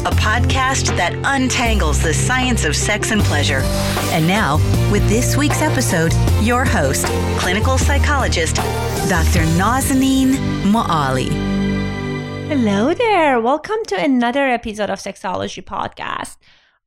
a podcast that untangles the science of sex and pleasure. And now, with this week's episode, your host, clinical psychologist, Dr. Nazanin Moali. Hello there. Welcome to another episode of Sexology Podcast.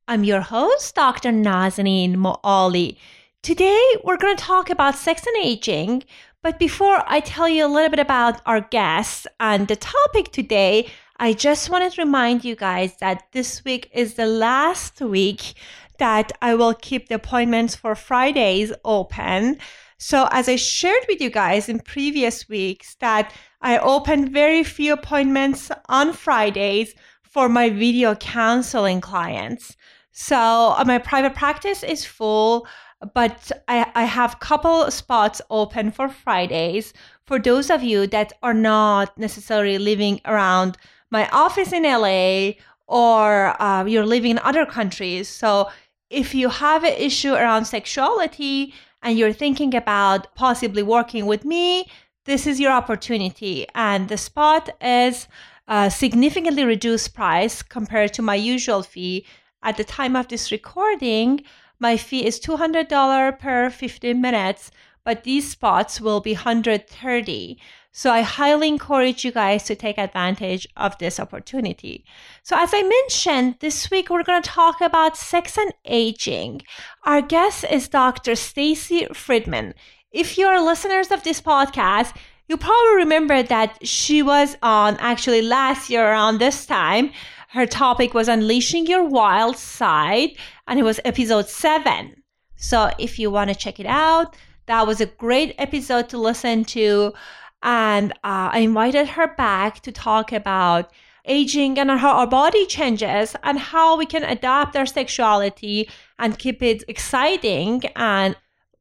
I'm your host, Dr. Nazanin Moali. Today, we're going to talk about sex and aging. But before I tell you a little bit about our guests and the topic today, I just wanted to remind you guys that this week is the last week that I will keep the appointments for Fridays open. So, as I shared with you guys in previous weeks, that I open very few appointments on Fridays for my video counseling clients. So, uh, my private practice is full, but I, I have couple spots open for Fridays for those of you that are not necessarily living around my office in LA or uh, you're living in other countries. So if you have an issue around sexuality and you're thinking about possibly working with me, this is your opportunity. And the spot is a significantly reduced price compared to my usual fee. At the time of this recording, my fee is $200 per 15 minutes, but these spots will be 130. So I highly encourage you guys to take advantage of this opportunity. So as I mentioned, this week we're going to talk about sex and aging. Our guest is Dr. Stacy Friedman. If you're listeners of this podcast, you probably remember that she was on actually last year around this time. Her topic was unleashing your wild side and it was episode 7. So if you want to check it out, that was a great episode to listen to. And uh, I invited her back to talk about aging and how our body changes and how we can adapt our sexuality and keep it exciting and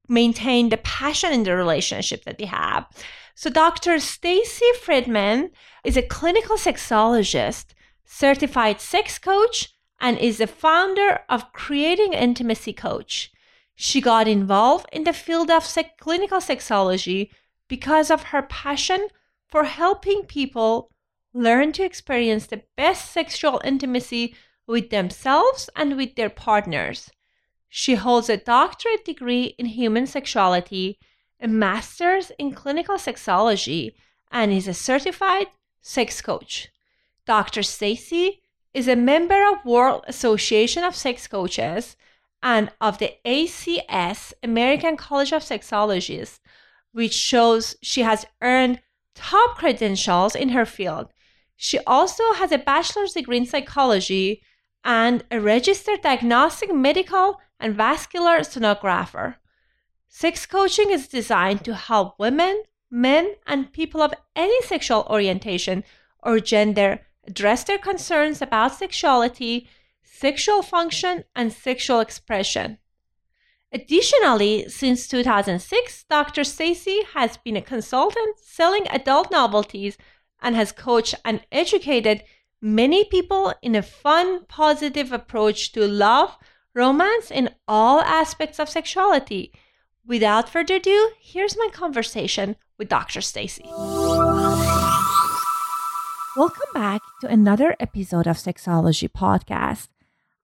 maintain the passion in the relationship that we have. So Dr. Stacy Friedman is a clinical sexologist, certified sex coach, and is the founder of Creating Intimacy Coach. She got involved in the field of sex- clinical sexology because of her passion for helping people learn to experience the best sexual intimacy with themselves and with their partners. She holds a doctorate degree in human sexuality, a master's in clinical sexology, and is a certified sex coach. Dr. Stacy is a member of World Association of Sex Coaches and of the ACS American College of Sexologists which shows she has earned top credentials in her field. She also has a bachelor's degree in psychology and a registered diagnostic medical and vascular sonographer. Sex coaching is designed to help women, men, and people of any sexual orientation or gender address their concerns about sexuality, sexual function, and sexual expression. Additionally, since 2006, Dr. Stacy has been a consultant selling adult novelties and has coached and educated many people in a fun, positive approach to love, romance, and all aspects of sexuality. Without further ado, here's my conversation with Dr. Stacy. Welcome back to another episode of Sexology Podcast.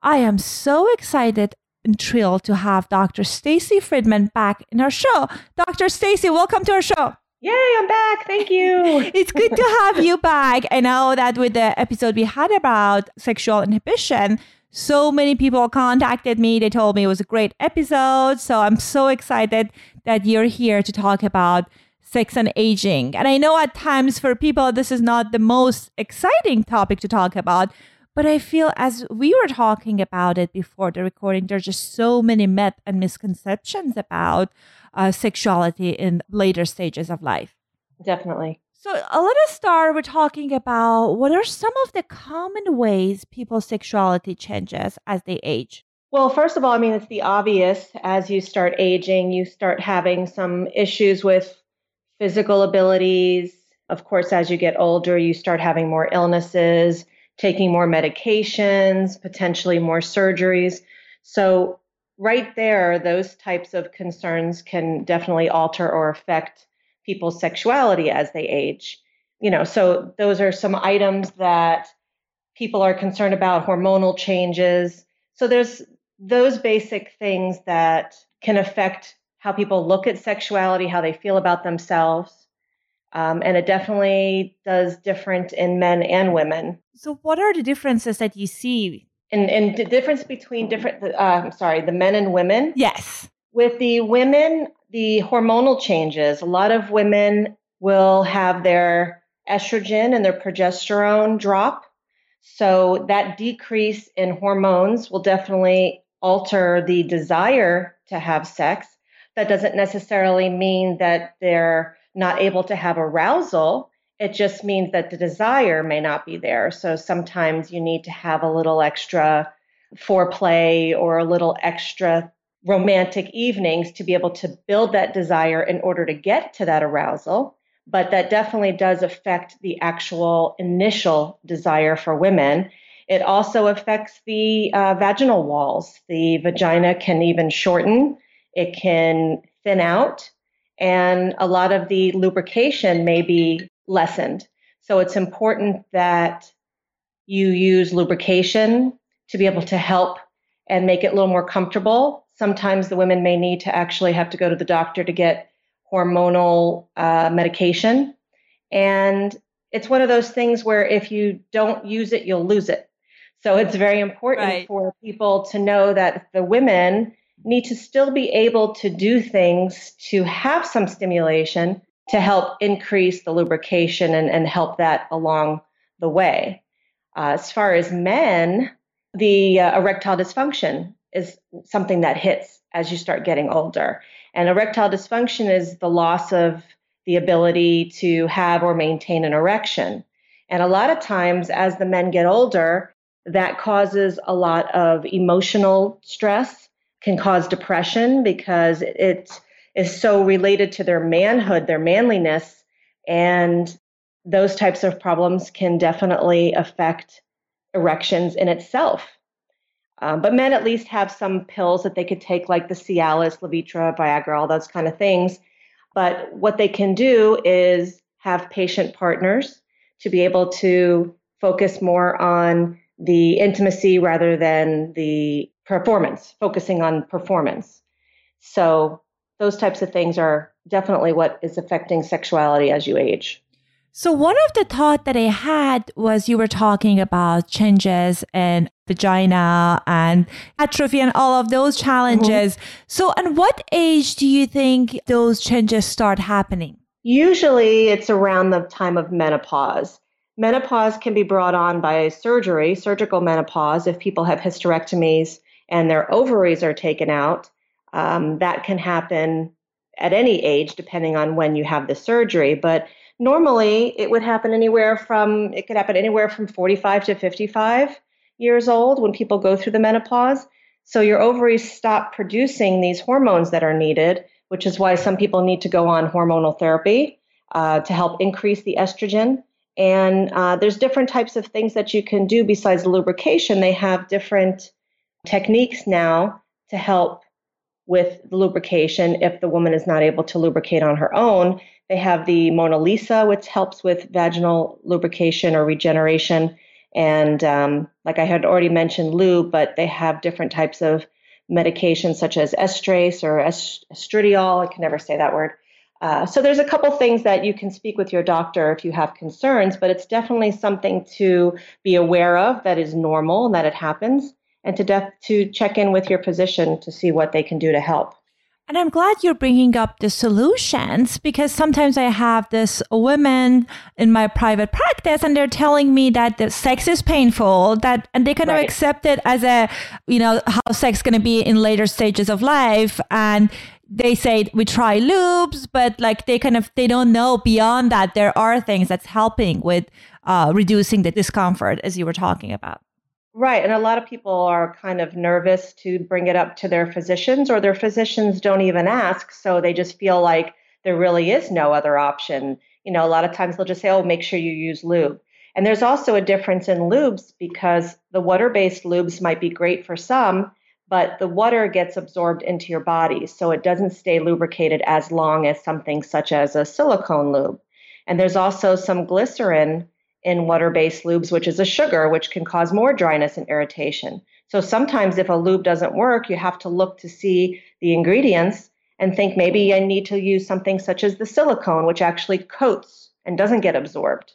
I am so excited thrilled to have Dr. Stacy Friedman back in our show. Dr. Stacy, welcome to our show. Yay, I'm back. Thank you. it's good to have you back. I know that with the episode we had about sexual inhibition, so many people contacted me. They told me it was a great episode. So I'm so excited that you're here to talk about sex and aging. And I know at times for people, this is not the most exciting topic to talk about. But I feel as we were talking about it before the recording, there's just so many myths and misconceptions about uh, sexuality in later stages of life. Definitely. So uh, let us start with talking about what are some of the common ways people's sexuality changes as they age. Well, first of all, I mean, it's the obvious. As you start aging, you start having some issues with physical abilities. Of course, as you get older, you start having more illnesses taking more medications, potentially more surgeries. So, right there, those types of concerns can definitely alter or affect people's sexuality as they age. You know, so those are some items that people are concerned about hormonal changes. So, there's those basic things that can affect how people look at sexuality, how they feel about themselves. Um, and it definitely does different in men and women. So, what are the differences that you see? And, and the difference between different, uh, I'm sorry, the men and women? Yes. With the women, the hormonal changes, a lot of women will have their estrogen and their progesterone drop. So, that decrease in hormones will definitely alter the desire to have sex. That doesn't necessarily mean that they're not able to have arousal. It just means that the desire may not be there. So sometimes you need to have a little extra foreplay or a little extra romantic evenings to be able to build that desire in order to get to that arousal. But that definitely does affect the actual initial desire for women. It also affects the uh, vaginal walls. The vagina can even shorten, it can thin out, and a lot of the lubrication may be lessened. So it's important that you use lubrication to be able to help and make it a little more comfortable. Sometimes the women may need to actually have to go to the doctor to get hormonal uh, medication. And it's one of those things where if you don't use it, you'll lose it. So it's very important right. for people to know that the women need to still be able to do things to have some stimulation to help increase the lubrication and, and help that along the way. Uh, as far as men, the uh, erectile dysfunction is something that hits as you start getting older. And erectile dysfunction is the loss of the ability to have or maintain an erection. And a lot of times, as the men get older, that causes a lot of emotional stress can cause depression because it is so related to their manhood, their manliness, and those types of problems can definitely affect erections in itself. Um, but men at least have some pills that they could take, like the Cialis, Levitra, Viagra, all those kind of things. But what they can do is have patient partners to be able to focus more on the intimacy rather than the performance, focusing on performance. So, those types of things are definitely what is affecting sexuality as you age. So, one of the thought that I had was you were talking about changes in vagina and atrophy and all of those challenges. Mm-hmm. So, at what age do you think those changes start happening? Usually, it's around the time of menopause. Menopause can be brought on by surgery, surgical menopause, if people have hysterectomies and their ovaries are taken out. Um, that can happen at any age, depending on when you have the surgery. But normally it would happen anywhere from it could happen anywhere from 45 to 55 years old when people go through the menopause. So your ovaries stop producing these hormones that are needed, which is why some people need to go on hormonal therapy uh, to help increase the estrogen. And uh, there's different types of things that you can do besides lubrication. They have different techniques now to help with the lubrication if the woman is not able to lubricate on her own. They have the Mona Lisa, which helps with vaginal lubrication or regeneration. And um, like I had already mentioned, lube, but they have different types of medications such as estrace or estradiol. I can never say that word. Uh, so there's a couple things that you can speak with your doctor if you have concerns, but it's definitely something to be aware of that is normal and that it happens and to def- to check in with your physician to see what they can do to help. And I'm glad you're bringing up the solutions because sometimes I have this women in my private practice and they're telling me that the sex is painful, that and they kind right. of accept it as a, you know, how sex is going to be in later stages of life and they say we try lubes, but like they kind of they don't know beyond that there are things that's helping with uh, reducing the discomfort as you were talking about. Right. And a lot of people are kind of nervous to bring it up to their physicians, or their physicians don't even ask. So they just feel like there really is no other option. You know, a lot of times they'll just say, oh, make sure you use lube. And there's also a difference in lubes because the water based lubes might be great for some, but the water gets absorbed into your body. So it doesn't stay lubricated as long as something such as a silicone lube. And there's also some glycerin in water based lubes, which is a sugar, which can cause more dryness and irritation. So sometimes, if a lube doesn't work, you have to look to see the ingredients and think maybe I need to use something such as the silicone, which actually coats and doesn't get absorbed.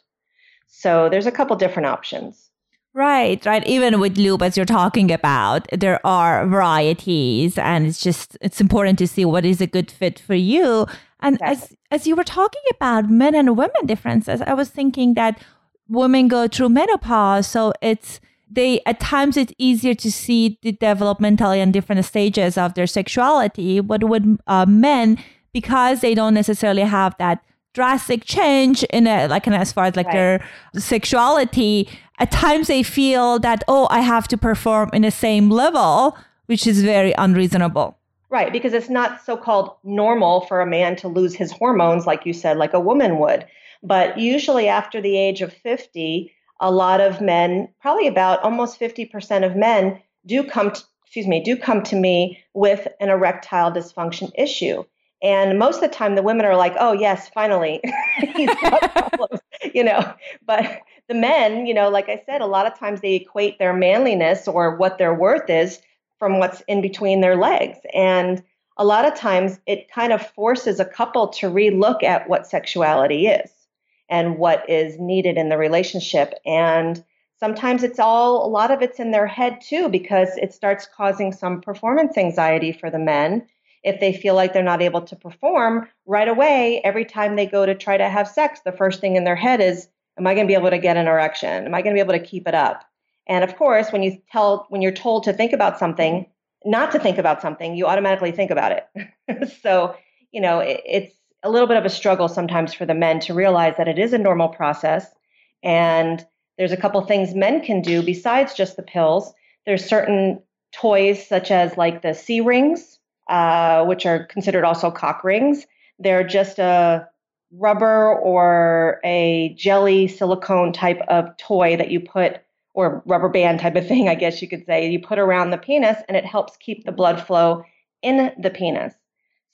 So there's a couple different options. Right, right. Even with lube, as you're talking about, there are varieties, and it's just it's important to see what is a good fit for you. And exactly. as as you were talking about men and women differences, I was thinking that women go through menopause, so it's they at times it's easier to see the developmentally and different stages of their sexuality. But with uh, men, because they don't necessarily have that drastic change in a like in as far as like right. their sexuality, at times they feel that oh, I have to perform in the same level, which is very unreasonable. Right, because it's not so called normal for a man to lose his hormones, like you said, like a woman would. But usually after the age of 50, a lot of men, probably about almost 50% of men, do come to, excuse me, do come to me with an erectile dysfunction issue. And most of the time, the women are like, "Oh yes, finally, he's got problems," you know. But the men, you know, like I said, a lot of times they equate their manliness or what their worth is from what's in between their legs, and a lot of times it kind of forces a couple to relook at what sexuality is and what is needed in the relationship. And sometimes it's all, a lot of it's in their head too, because it starts causing some performance anxiety for the men. If they feel like they're not able to perform right away, every time they go to try to have sex, the first thing in their head is, Am I going to be able to get an erection? Am I going to be able to keep it up? And of course, when you tell, when you're told to think about something, not to think about something, you automatically think about it. so, you know, it, it's a little bit of a struggle sometimes for the men to realize that it is a normal process. And there's a couple things men can do besides just the pills. There's certain toys such as like the c rings uh, which are considered also cock rings. They're just a rubber or a jelly silicone type of toy that you put or rubber band type of thing i guess you could say you put around the penis and it helps keep the blood flow in the penis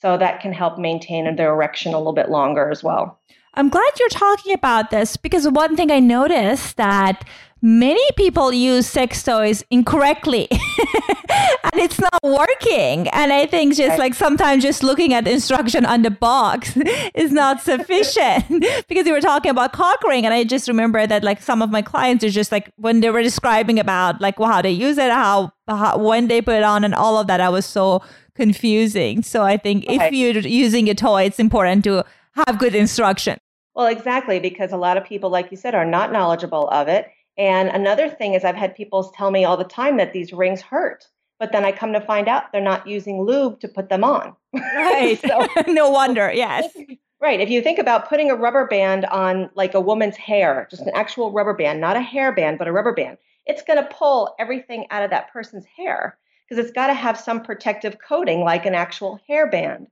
so that can help maintain their erection a little bit longer as well. I'm glad you're talking about this because one thing I noticed that many people use sex toys incorrectly and it's not working. And I think just like sometimes just looking at the instruction on the box is not sufficient because you were talking about cock ring. And I just remember that like some of my clients are just like when they were describing about like well, how they use it, how, how when they put it on and all of that, I was so confusing. So I think right. if you're using a toy, it's important to have good instruction. Well, exactly, because a lot of people, like you said, are not knowledgeable of it. And another thing is, I've had people tell me all the time that these rings hurt, but then I come to find out they're not using lube to put them on. Right. so, no wonder. Yes. Right. If you think about putting a rubber band on like a woman's hair, just an actual rubber band, not a hair band, but a rubber band, it's going to pull everything out of that person's hair because it's got to have some protective coating like an actual hairband.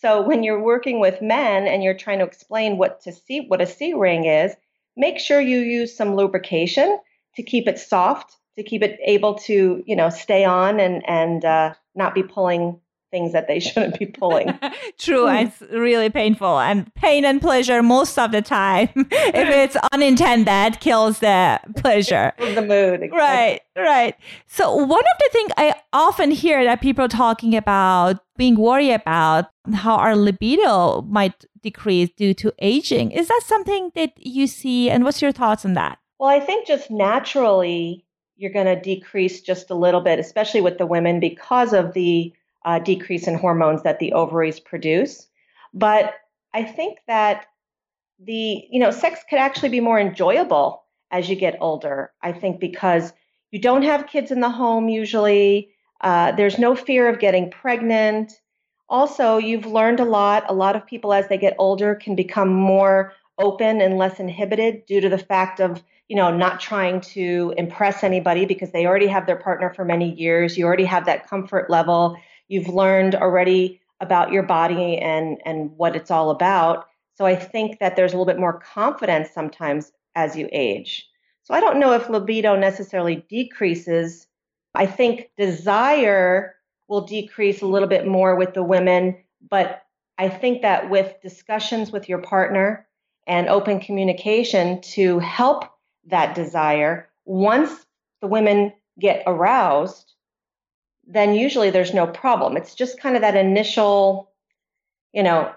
So when you're working with men and you're trying to explain what to see what a C ring is, make sure you use some lubrication to keep it soft, to keep it able to, you know, stay on and and uh, not be pulling things that they shouldn't be pulling. True, mm. it's really painful and pain and pleasure most of the time. if it's unintended, kills the pleasure. the mood. Exactly. Right, right. So one of the things I often hear that people talking about being worried about how our libido might decrease due to aging. Is that something that you see and what's your thoughts on that? Well, I think just naturally you're going to decrease just a little bit, especially with the women because of the uh, decrease in hormones that the ovaries produce. But I think that the, you know, sex could actually be more enjoyable as you get older. I think because you don't have kids in the home usually, uh, there's no fear of getting pregnant. Also, you've learned a lot. A lot of people, as they get older, can become more open and less inhibited due to the fact of you know not trying to impress anybody because they already have their partner for many years you already have that comfort level you've learned already about your body and and what it's all about. So i think that there's a little bit more confidence sometimes as you age. So i don't know if libido necessarily decreases. I think desire will decrease a little bit more with the women but i think that with discussions with your partner and open communication to help that desire once the women get aroused then usually there's no problem. It's just kind of that initial, you know,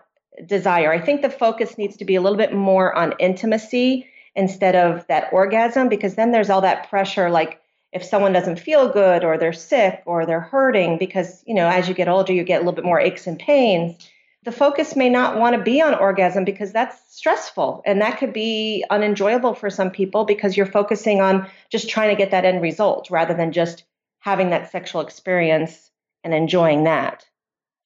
desire. I think the focus needs to be a little bit more on intimacy instead of that orgasm because then there's all that pressure like if someone doesn't feel good or they're sick or they're hurting because, you know, as you get older you get a little bit more aches and pains. The focus may not want to be on orgasm because that's stressful and that could be unenjoyable for some people because you're focusing on just trying to get that end result rather than just having that sexual experience and enjoying that.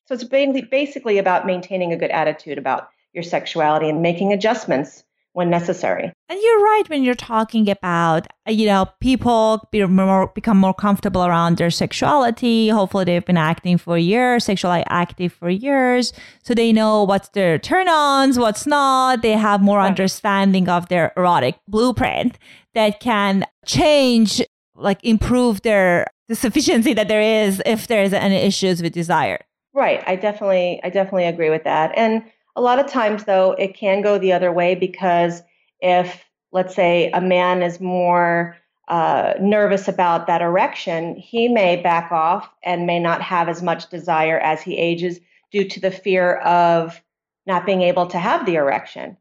So it's basically about maintaining a good attitude about your sexuality and making adjustments when necessary. And you're right when you're talking about, uh, you know, people be more, become more comfortable around their sexuality. Hopefully, they've been acting for years, sexually active for years. So they know what's their turn ons, what's not. They have more right. understanding of their erotic blueprint that can change, like improve their the sufficiency that there is if there's any issues with desire. Right. I definitely I definitely agree with that. And a lot of times though it can go the other way because if let's say a man is more uh, nervous about that erection, he may back off and may not have as much desire as he ages due to the fear of not being able to have the erection.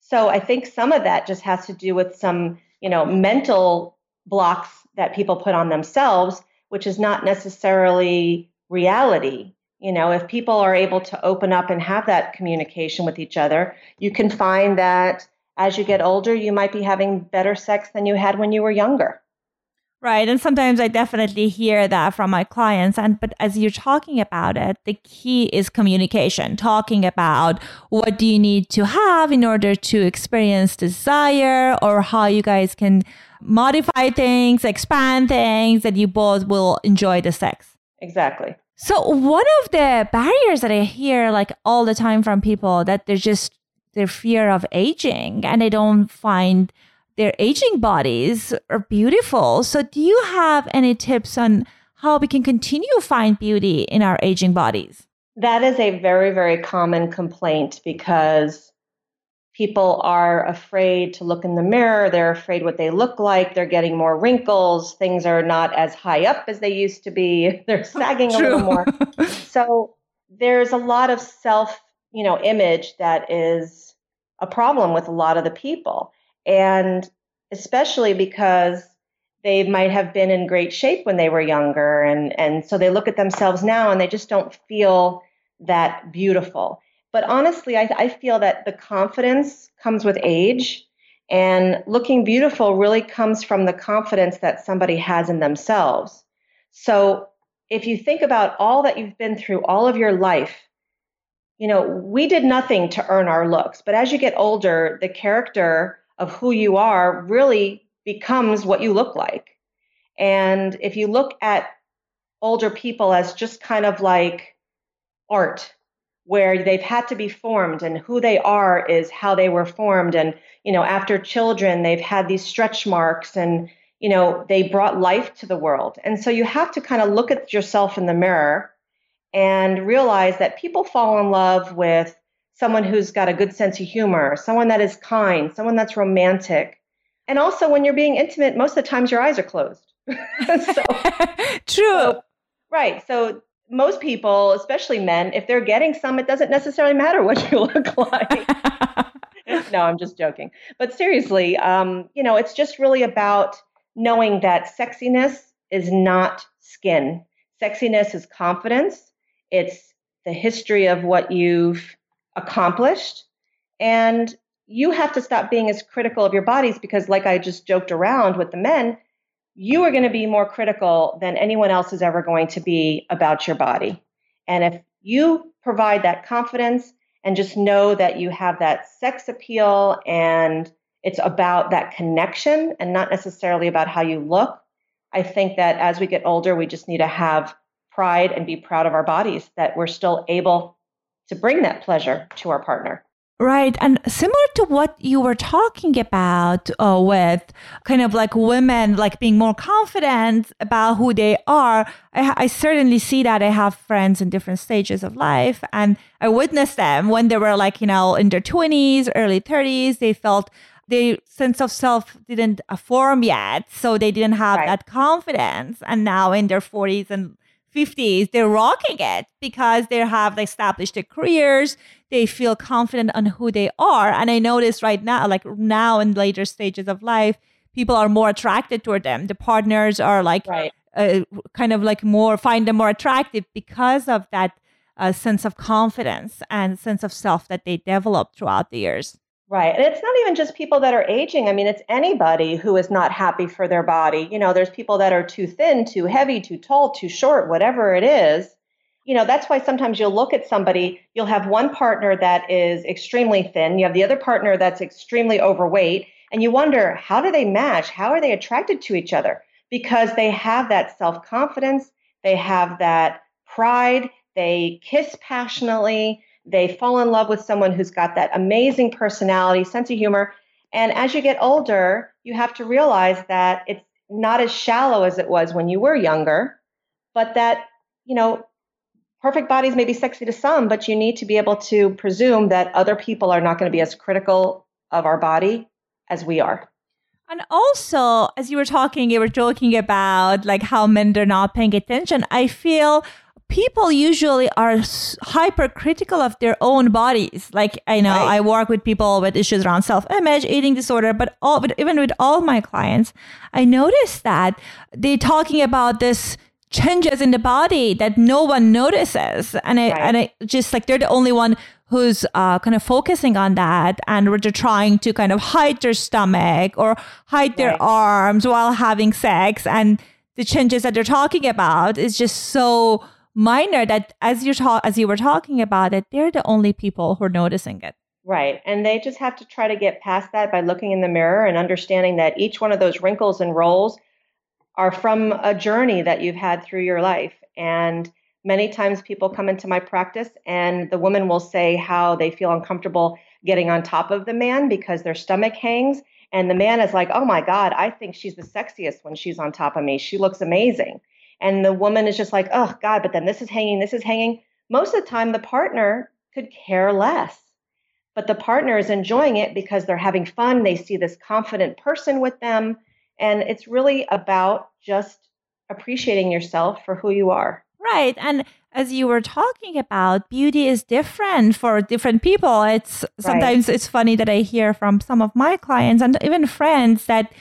So I think some of that just has to do with some, you know, mental blocks that people put on themselves which is not necessarily reality. You know, if people are able to open up and have that communication with each other, you can find that as you get older, you might be having better sex than you had when you were younger. Right. And sometimes I definitely hear that from my clients. And but as you're talking about it, the key is communication, talking about what do you need to have in order to experience desire or how you guys can modify things, expand things that you both will enjoy the sex. Exactly. So one of the barriers that I hear like all the time from people that they're just their fear of aging and they don't find their aging bodies are beautiful. So do you have any tips on how we can continue to find beauty in our aging bodies? That is a very, very common complaint because people are afraid to look in the mirror. They're afraid what they look like. They're getting more wrinkles. Things are not as high up as they used to be. They're sagging a little more. so there's a lot of self, you know, image that is a problem with a lot of the people. And especially because they might have been in great shape when they were younger and and so they look at themselves now and they just don't feel that beautiful but honestly, I, I feel that the confidence comes with age, and looking beautiful really comes from the confidence that somebody has in themselves. So if you think about all that you've been through all of your life, you know, we did nothing to earn our looks. But as you get older, the character of who you are really becomes what you look like. And if you look at older people as just kind of like art, where they've had to be formed and who they are is how they were formed. And, you know, after children, they've had these stretch marks and, you know, they brought life to the world. And so you have to kind of look at yourself in the mirror and realize that people fall in love with someone who's got a good sense of humor, someone that is kind, someone that's romantic. And also, when you're being intimate, most of the times your eyes are closed. so, True. So, right. So, most people, especially men, if they're getting some, it doesn't necessarily matter what you look like. no, I'm just joking. But seriously, um, you know, it's just really about knowing that sexiness is not skin. Sexiness is confidence it's the history of what you've accomplished. And you have to stop being as critical of your bodies because, like I just joked around with the men, you are going to be more critical than anyone else is ever going to be about your body. And if you provide that confidence and just know that you have that sex appeal and it's about that connection and not necessarily about how you look, I think that as we get older, we just need to have pride and be proud of our bodies that we're still able to bring that pleasure to our partner. Right. And similar to what you were talking about uh, with kind of like women, like being more confident about who they are, I, I, certainly see that. I have friends in different stages of life and I witnessed them when they were like, you know, in their 20s, early 30s. They felt their sense of self didn't form yet. So they didn't have right. that confidence. And now in their 40s and 50s, they're rocking it because they have established their careers. They feel confident on who they are. And I notice right now, like now in later stages of life, people are more attracted toward them. The partners are like right. uh, kind of like more, find them more attractive because of that uh, sense of confidence and sense of self that they develop throughout the years. Right. And it's not even just people that are aging. I mean, it's anybody who is not happy for their body. You know, there's people that are too thin, too heavy, too tall, too short, whatever it is. You know, that's why sometimes you'll look at somebody, you'll have one partner that is extremely thin, you have the other partner that's extremely overweight, and you wonder, how do they match? How are they attracted to each other? Because they have that self confidence, they have that pride, they kiss passionately they fall in love with someone who's got that amazing personality, sense of humor. And as you get older, you have to realize that it's not as shallow as it was when you were younger, but that, you know, perfect bodies may be sexy to some, but you need to be able to presume that other people are not going to be as critical of our body as we are. And also, as you were talking, you were joking about like how men are not paying attention. I feel people usually are hypercritical of their own bodies. Like I know right. I work with people with issues around self-image, eating disorder, but all but even with all my clients, I notice that they're talking about this changes in the body that no one notices, and I right. and I just like they're the only one who's uh, kind of focusing on that and they're trying to kind of hide their stomach or hide their right. arms while having sex and the changes that they're talking about is just so minor that as you talk as you were talking about it, they're the only people who are noticing it. Right. And they just have to try to get past that by looking in the mirror and understanding that each one of those wrinkles and rolls are from a journey that you've had through your life. And many times people come into my practice and the woman will say how they feel uncomfortable getting on top of the man because their stomach hangs. And the man is like, oh my God, I think she's the sexiest when she's on top of me. She looks amazing and the woman is just like, oh God, but then this is hanging, this is hanging. Most of the time, the partner could care less, but the partner is enjoying it because they're having fun. They see this confident person with them. And it's really about just appreciating yourself for who you are. Right. And as you were talking about, beauty is different for different people. It's sometimes right. it's funny that I hear from some of my clients and even friends that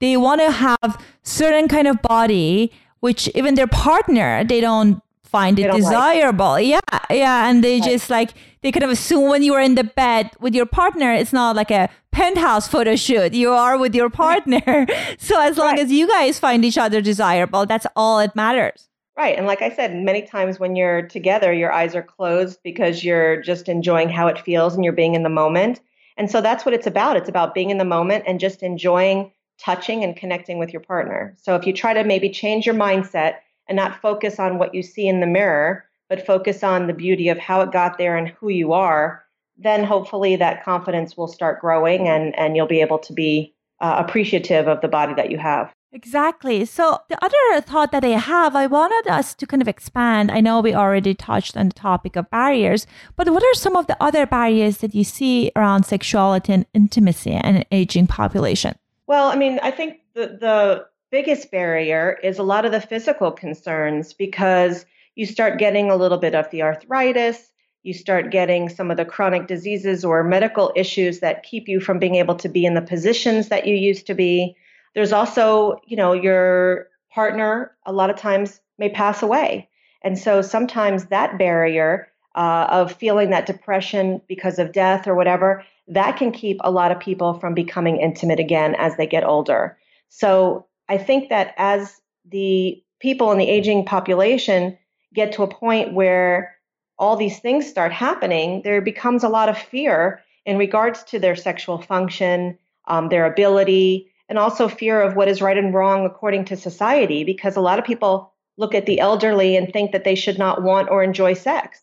they want to have certain kind of body which even their partner they don't find it desirable. Like. Yeah, yeah, and they right. just like they kind of assume when you are in the bed with your partner, it's not like a penthouse photo shoot. You are with your partner. so as long right. as you guys find each other desirable, that's all it matters. Right. And like I said, many times when you're together, your eyes are closed because you're just enjoying how it feels and you're being in the moment. And so that's what it's about. It's about being in the moment and just enjoying touching and connecting with your partner. So if you try to maybe change your mindset and not focus on what you see in the mirror, but focus on the beauty of how it got there and who you are, then hopefully that confidence will start growing and, and you'll be able to be uh, appreciative of the body that you have. Exactly. So the other thought that I have, I wanted us to kind of expand. I know we already touched on the topic of barriers, but what are some of the other barriers that you see around sexuality and intimacy and aging population? Well, I mean, I think the the biggest barrier is a lot of the physical concerns because you start getting a little bit of the arthritis, you start getting some of the chronic diseases or medical issues that keep you from being able to be in the positions that you used to be. There's also, you know, your partner a lot of times may pass away. And so sometimes that barrier uh, of feeling that depression because of death or whatever, that can keep a lot of people from becoming intimate again as they get older. So I think that as the people in the aging population get to a point where all these things start happening, there becomes a lot of fear in regards to their sexual function, um, their ability, and also fear of what is right and wrong according to society, because a lot of people look at the elderly and think that they should not want or enjoy sex.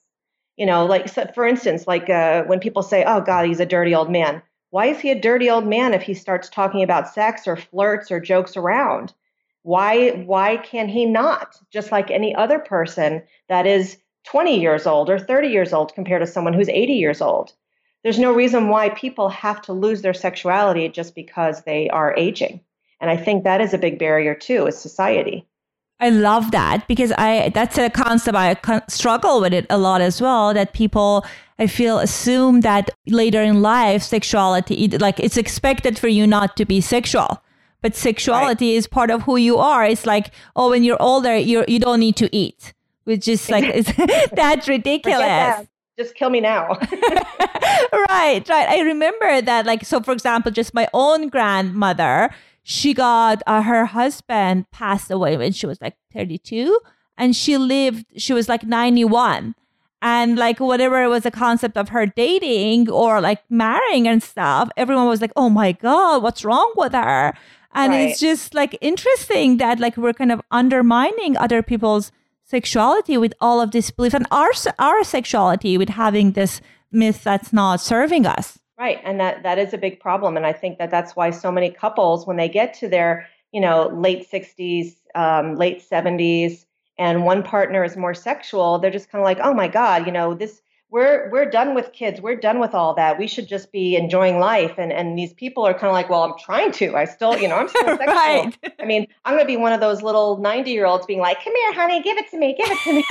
You know, like so for instance, like uh, when people say, "Oh God, he's a dirty old man." Why is he a dirty old man if he starts talking about sex or flirts or jokes around? Why why can he not? Just like any other person that is 20 years old or 30 years old compared to someone who's 80 years old. There's no reason why people have to lose their sexuality just because they are aging. And I think that is a big barrier too, is society. I love that because I that's a concept I struggle with it a lot as well. That people I feel assume that later in life sexuality like it's expected for you not to be sexual, but sexuality right. is part of who you are. It's like oh, when you're older, you you don't need to eat which is like that's ridiculous. That. Just kill me now. right, right. I remember that. Like, so for example, just my own grandmother, she got uh, her husband passed away when she was like 32, and she lived. She was like 91 and like whatever it was the concept of her dating or like marrying and stuff everyone was like oh my god what's wrong with her and right. it's just like interesting that like we're kind of undermining other people's sexuality with all of this belief and our our sexuality with having this myth that's not serving us right and that that is a big problem and i think that that's why so many couples when they get to their you know late 60s um, late 70s and one partner is more sexual they're just kind of like oh my god you know this we're we're done with kids we're done with all that we should just be enjoying life and and these people are kind of like well i'm trying to i still you know i'm still sexual. Right. i mean i'm going to be one of those little 90 year olds being like come here honey give it to me give it to me.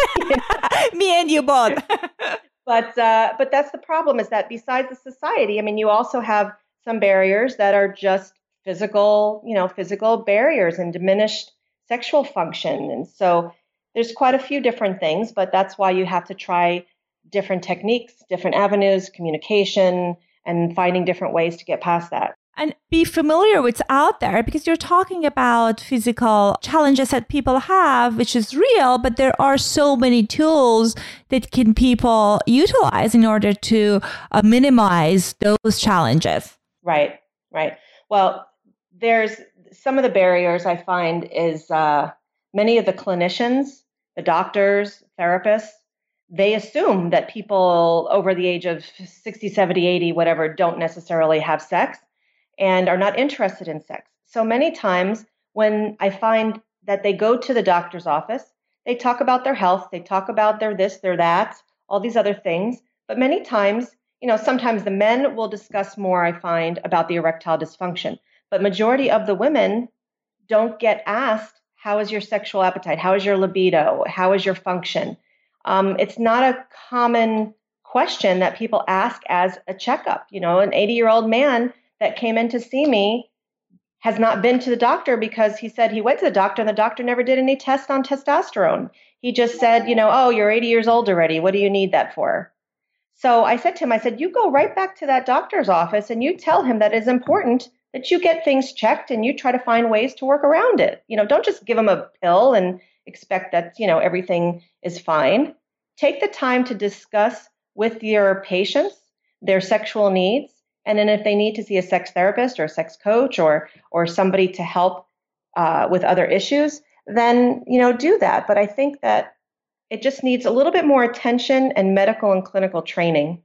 Me and you both but uh, but that's the problem is that besides the society i mean you also have some barriers that are just physical you know physical barriers and diminished sexual function and so there's quite a few different things but that's why you have to try different techniques, different avenues, communication, and finding different ways to get past that. And be familiar with out there because you're talking about physical challenges that people have, which is real, but there are so many tools that can people utilize in order to uh, minimize those challenges. Right, right. Well, there's some of the barriers I find is uh, many of the clinicians, the doctors, therapists, they assume that people over the age of 60, 70, 80, whatever, don't necessarily have sex and are not interested in sex. So many times when I find that they go to the doctor's office, they talk about their health, they talk about their this, their that, all these other things. But many times, you know, sometimes the men will discuss more, I find, about the erectile dysfunction. But majority of the women don't get asked, how is your sexual appetite? How is your libido? How is your function? Um, it's not a common question that people ask as a checkup. You know, an 80 year old man that came in to see me has not been to the doctor because he said he went to the doctor and the doctor never did any tests on testosterone. He just said, you know, oh, you're 80 years old already. What do you need that for? So I said to him, I said, you go right back to that doctor's office and you tell him that it's important that you get things checked and you try to find ways to work around it. You know, don't just give him a pill and expect that, you know, everything is fine. Take the time to discuss with your patients their sexual needs. And then if they need to see a sex therapist or a sex coach or or somebody to help uh, with other issues, then you know do that. But I think that it just needs a little bit more attention and medical and clinical training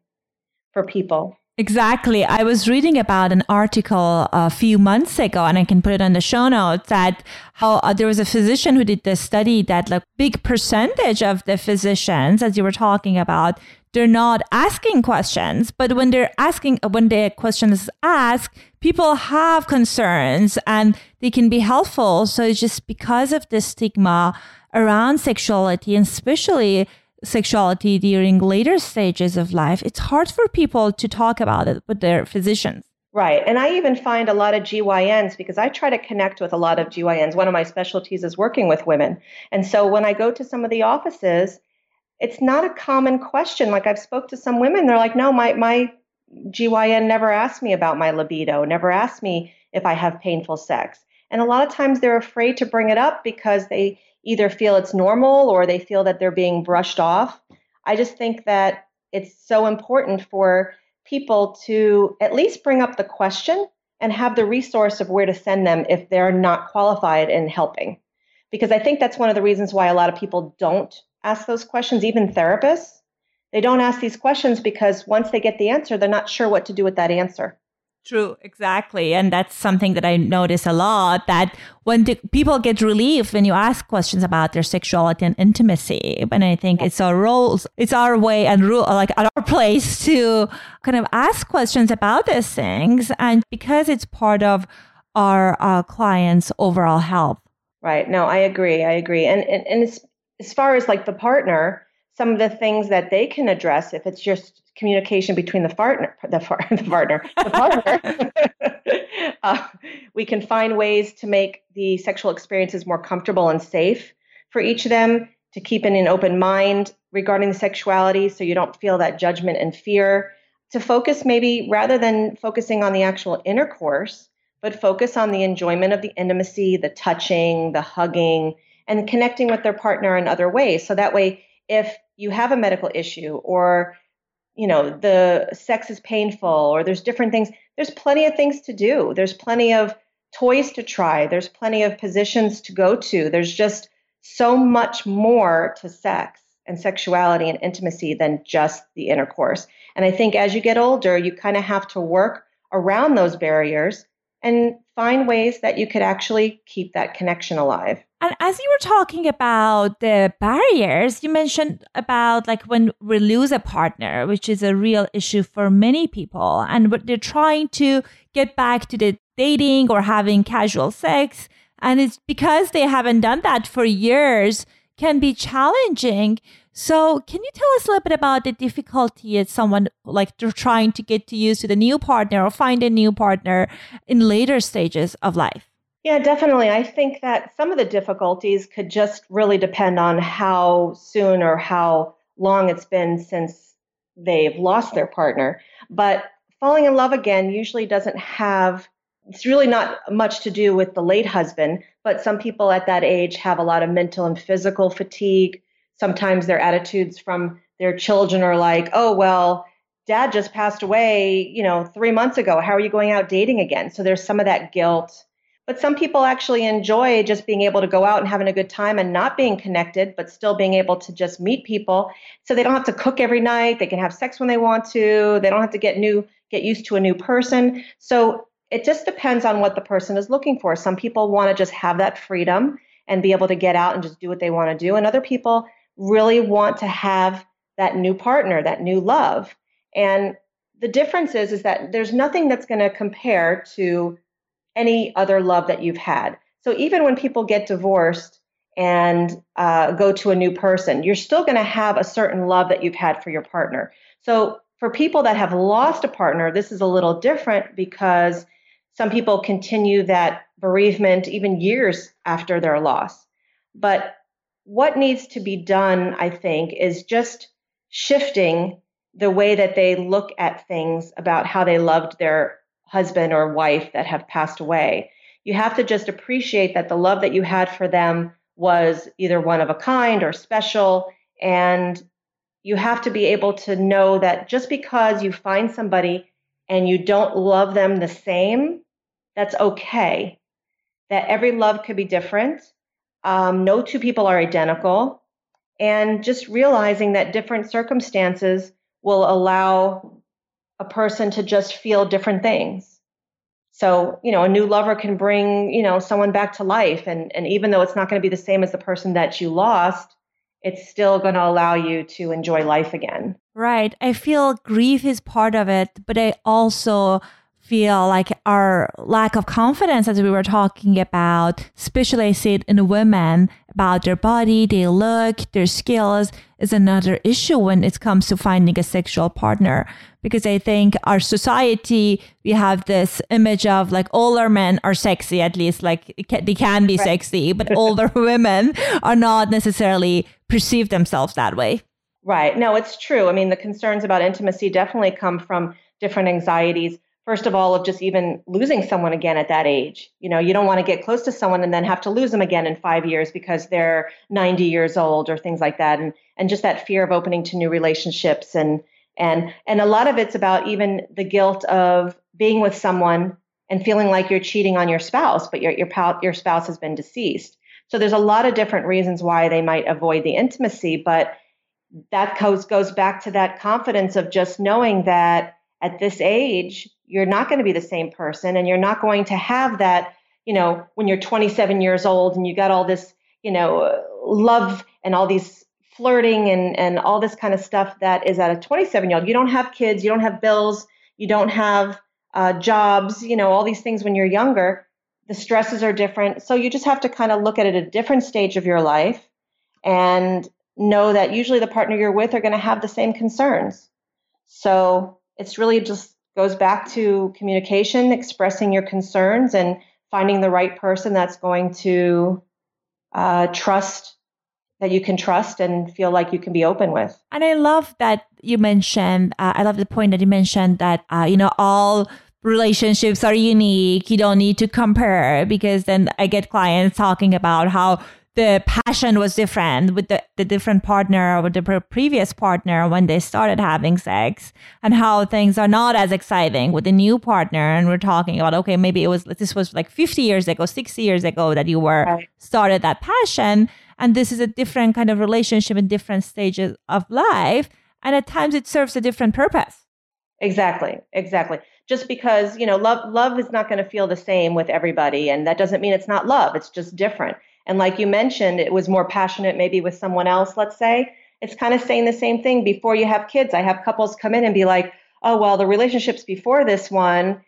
for people. Exactly. I was reading about an article a few months ago, and I can put it on the show notes that how uh, there was a physician who did this study that like big percentage of the physicians, as you were talking about, they're not asking questions, but when they're asking, when the question is asked, people have concerns and they can be helpful. So it's just because of the stigma around sexuality, and especially sexuality during later stages of life, it's hard for people to talk about it with their physicians. Right. And I even find a lot of GYNs because I try to connect with a lot of GYNs. One of my specialties is working with women. And so when I go to some of the offices, it's not a common question. Like I've spoke to some women, they're like, no, my my GYN never asked me about my libido, never asked me if I have painful sex. And a lot of times they're afraid to bring it up because they either feel it's normal or they feel that they're being brushed off. I just think that it's so important for people to at least bring up the question and have the resource of where to send them if they're not qualified in helping. Because I think that's one of the reasons why a lot of people don't ask those questions, even therapists. They don't ask these questions because once they get the answer, they're not sure what to do with that answer. True, exactly. And that's something that I notice a lot that when the, people get relief when you ask questions about their sexuality and intimacy. And I think it's our roles, it's our way and rule, like our place to kind of ask questions about these things. And because it's part of our uh, clients' overall health. Right. No, I agree. I agree. And, and, and as, as far as like the partner, some of the things that they can address if it's just communication between the partner, the, the partner, the partner. uh, we can find ways to make the sexual experiences more comfortable and safe for each of them. To keep in an open mind regarding sexuality, so you don't feel that judgment and fear. To focus maybe rather than focusing on the actual intercourse, but focus on the enjoyment of the intimacy, the touching, the hugging, and connecting with their partner in other ways. So that way, if you have a medical issue or you know the sex is painful or there's different things there's plenty of things to do. There's plenty of toys to try. There's plenty of positions to go to. There's just so much more to sex and sexuality and intimacy than just the intercourse. And i think as you get older you kind of have to work around those barriers and find ways that you could actually keep that connection alive and as you were talking about the barriers, you mentioned about like when we lose a partner, which is a real issue for many people, and what they're trying to get back to the dating or having casual sex. And it's because they haven't done that for years can be challenging. So, can you tell us a little bit about the difficulty as someone like they're trying to get to use to the new partner or find a new partner in later stages of life? Yeah, definitely. I think that some of the difficulties could just really depend on how soon or how long it's been since they've lost their partner. But falling in love again usually doesn't have, it's really not much to do with the late husband, but some people at that age have a lot of mental and physical fatigue. Sometimes their attitudes from their children are like, oh, well, dad just passed away, you know, three months ago. How are you going out dating again? So there's some of that guilt but some people actually enjoy just being able to go out and having a good time and not being connected, but still being able to just meet people. So they don't have to cook every night. They can have sex when they want to. They don't have to get new, get used to a new person. So it just depends on what the person is looking for. Some people want to just have that freedom and be able to get out and just do what they want to do. And other people really want to have that new partner, that new love. And the difference is, is that there's nothing that's going to compare to any other love that you've had. So even when people get divorced and uh, go to a new person, you're still going to have a certain love that you've had for your partner. So for people that have lost a partner, this is a little different because some people continue that bereavement even years after their loss. But what needs to be done, I think, is just shifting the way that they look at things about how they loved their husband or wife that have passed away. You have to just appreciate that the love that you had for them was either one of a kind or special. And you have to be able to know that just because you find somebody and you don't love them the same, that's okay. That every love could be different. Um, no two people are identical. And just realizing that different circumstances will allow a person to just feel different things. So, you know, a new lover can bring, you know, someone back to life. And, and even though it's not going to be the same as the person that you lost, it's still going to allow you to enjoy life again. Right. I feel grief is part of it, but I also feel like our lack of confidence, as we were talking about, especially I see it in women about their body, their look, their skills, is another issue when it comes to finding a sexual partner. Because I think our society, we have this image of like older men are sexy, at least like they can be right. sexy, but older women are not necessarily perceive themselves that way. Right. No, it's true. I mean, the concerns about intimacy definitely come from different anxieties first of all of just even losing someone again at that age. You know you don't want to get close to someone and then have to lose them again in five years because they're 90 years old or things like that. And and just that fear of opening to new relationships and and and a lot of it's about even the guilt of being with someone and feeling like you're cheating on your spouse but your your, your spouse has been deceased. So there's a lot of different reasons why they might avoid the intimacy but that goes goes back to that confidence of just knowing that at this age you're not going to be the same person and you're not going to have that you know when you're 27 years old and you got all this you know love and all these flirting and and all this kind of stuff that is at a 27 year old you don't have kids you don't have bills you don't have uh, jobs you know all these things when you're younger. The stresses are different. So you just have to kind of look at it at a different stage of your life and know that usually the partner you're with are going to have the same concerns. So it's really just goes back to communication, expressing your concerns, and finding the right person that's going to uh, trust that you can trust and feel like you can be open with. And I love that you mentioned, uh, I love the point that you mentioned that, uh, you know, all relationships are unique. You don't need to compare because then I get clients talking about how the passion was different with the, the different partner or the previous partner when they started having sex and how things are not as exciting with the new partner. And we're talking about okay maybe it was this was like 50 years ago 60 years ago that you were right. started that passion. And this is a different kind of relationship in different stages of life. And at times it serves a different purpose. Exactly. Exactly. Just because you know love love is not going to feel the same with everybody. And that doesn't mean it's not love. It's just different and like you mentioned, it was more passionate maybe with someone else, let's say. It's kind of saying the same thing before you have kids. I have couples come in and be like, oh, well, the relationships before this one,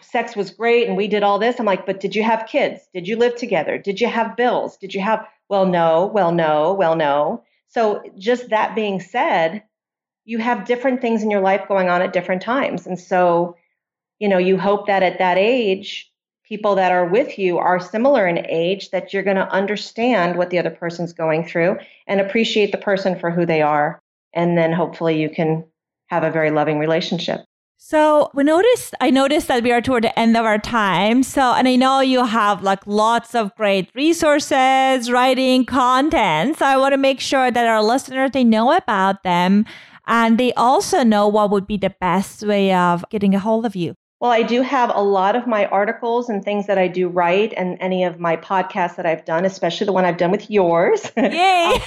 sex was great and we did all this. I'm like, but did you have kids? Did you live together? Did you have bills? Did you have, well, no, well, no, well, no. So just that being said, you have different things in your life going on at different times. And so, you know, you hope that at that age, people that are with you are similar in age that you're going to understand what the other person's going through and appreciate the person for who they are. And then hopefully you can have a very loving relationship. So we noticed i noticed that we are toward the end of our time. So and i know you have like lots of great resources writing content. So i want to make sure that our listeners they know about them and they also know what would be the best way of getting a hold of you well, I do have a lot of my articles and things that I do write, and any of my podcasts that I've done, especially the one I've done with yours. Yay!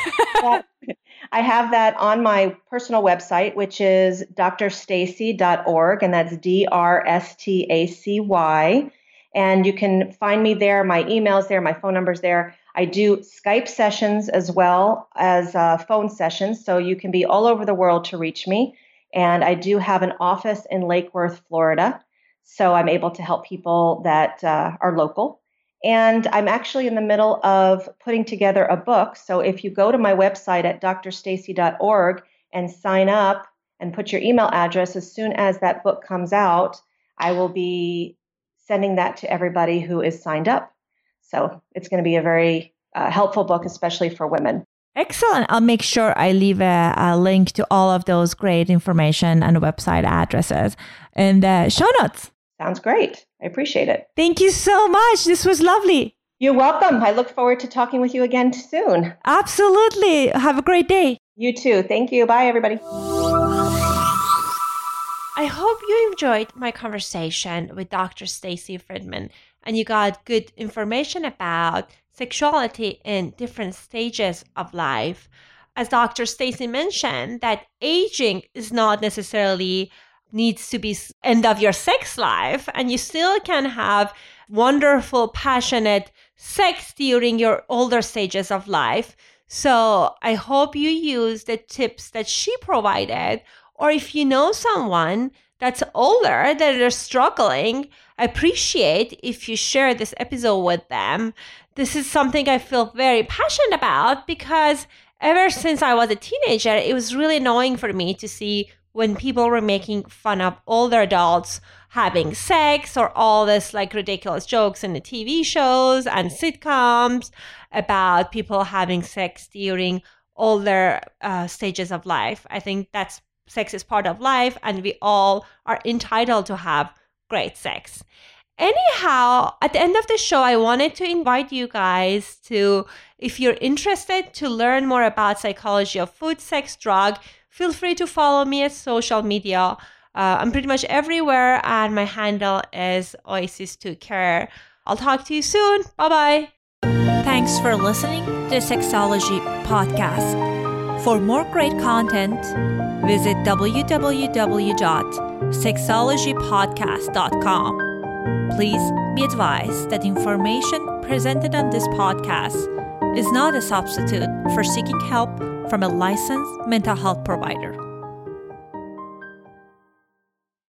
I have that on my personal website, which is drstacy.org, and that's D R S T A C Y. And you can find me there, my email's there, my phone number's there. I do Skype sessions as well as uh, phone sessions, so you can be all over the world to reach me. And I do have an office in Lake Worth, Florida. So I'm able to help people that uh, are local. And I'm actually in the middle of putting together a book. So if you go to my website at drstacy.org and sign up and put your email address, as soon as that book comes out, I will be sending that to everybody who is signed up. So it's going to be a very uh, helpful book, especially for women. Excellent. I'll make sure I leave a, a, link to all of those great information and website addresses in the show notes. Sounds great. I appreciate it. Thank you so much. This was lovely. You're welcome. I look forward to talking with you again soon. Absolutely. Have a great day. You too. Thank you. Bye, everybody. I hope you enjoyed my conversation with Dr. Stacy Friedman and you got good information about sexuality in different stages of life. As Dr. Stacy mentioned, that aging is not necessarily needs to be end of your sex life and you still can have wonderful passionate sex during your older stages of life. So, I hope you use the tips that she provided or if you know someone that's older that are struggling, I appreciate if you share this episode with them. This is something I feel very passionate about because ever since I was a teenager, it was really annoying for me to see when people were making fun of older adults having sex or all this like ridiculous jokes in the TV shows and sitcoms about people having sex during older uh, stages of life. I think that's sex is part of life and we all are entitled to have great sex. Anyhow, at the end of the show, I wanted to invite you guys to, if you're interested to learn more about psychology of food, sex, drug, feel free to follow me at social media. Uh, I'm pretty much everywhere, and my handle is Oasis2Care. I'll talk to you soon. Bye bye. Thanks for listening to Sexology Podcast. For more great content, visit www.sexologypodcast.com. Please be advised that information presented on this podcast is not a substitute for seeking help from a licensed mental health provider.